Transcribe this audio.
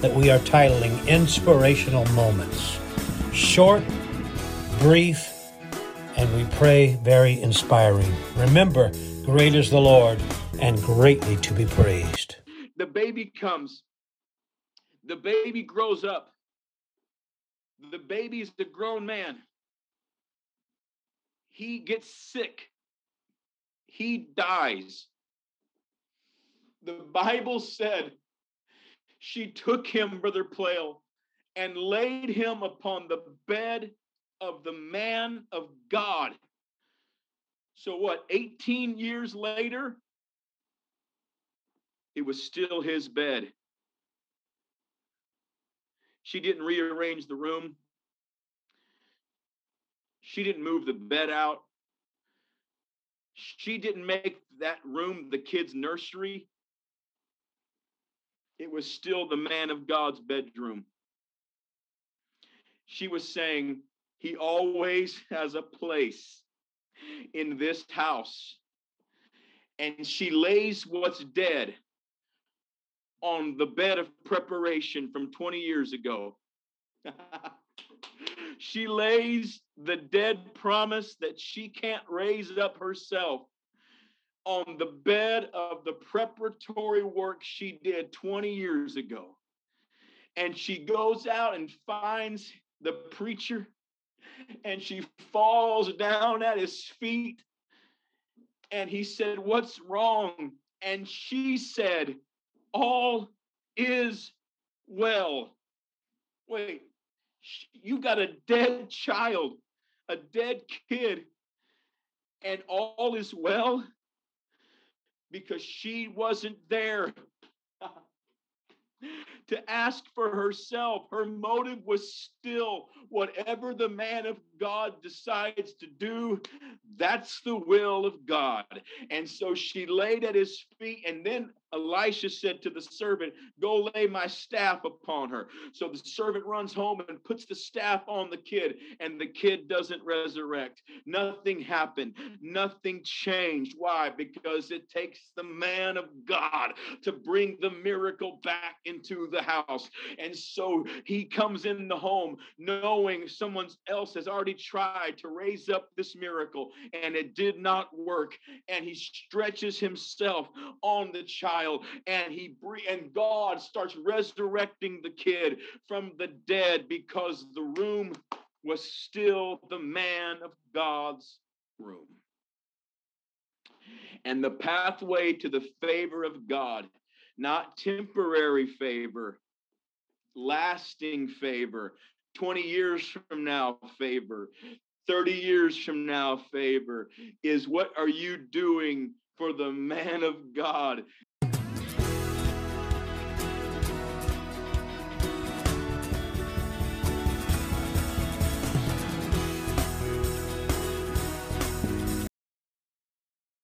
that we are titling Inspirational Moments. Short, brief, and we pray very inspiring. Remember, great is the Lord and greatly to be praised. The baby comes, the baby grows up, the baby's a grown man. He gets sick, he dies. The Bible said she took him, Brother Plail, and laid him upon the bed of the man of God. So, what, 18 years later? It was still his bed. She didn't rearrange the room. She didn't move the bed out. She didn't make that room the kid's nursery it was still the man of God's bedroom. She was saying, He always has a place in this house. And she lays what's dead on the bed of preparation from 20 years ago. she lays the dead promise that she can't raise up herself on the bed of the preparatory work she did 20 years ago. And she goes out and finds the preacher and she falls down at his feet. And he said, What's wrong? And she said, All is well. Wait, you got a dead child, a dead kid, and all is well? Because she wasn't there to ask for herself. Her motive was still whatever the man of God decides to do, that's the will of God. And so she laid at his feet, and then Elisha said to the servant, Go lay my staff upon her. So the servant runs home and puts the staff on the kid, and the kid doesn't resurrect. Nothing happened. Nothing changed. Why? Because it takes the man of God to bring the miracle back into the house. And so he comes in the home knowing someone else has already tried to raise up this miracle and it did not work. And he stretches himself on the child child and he and God starts resurrecting the kid from the dead because the room was still the man of God's room. And the pathway to the favor of God, not temporary favor, lasting favor, 20 years from now, favor, 30 years from now, favor, is what are you doing for the man of God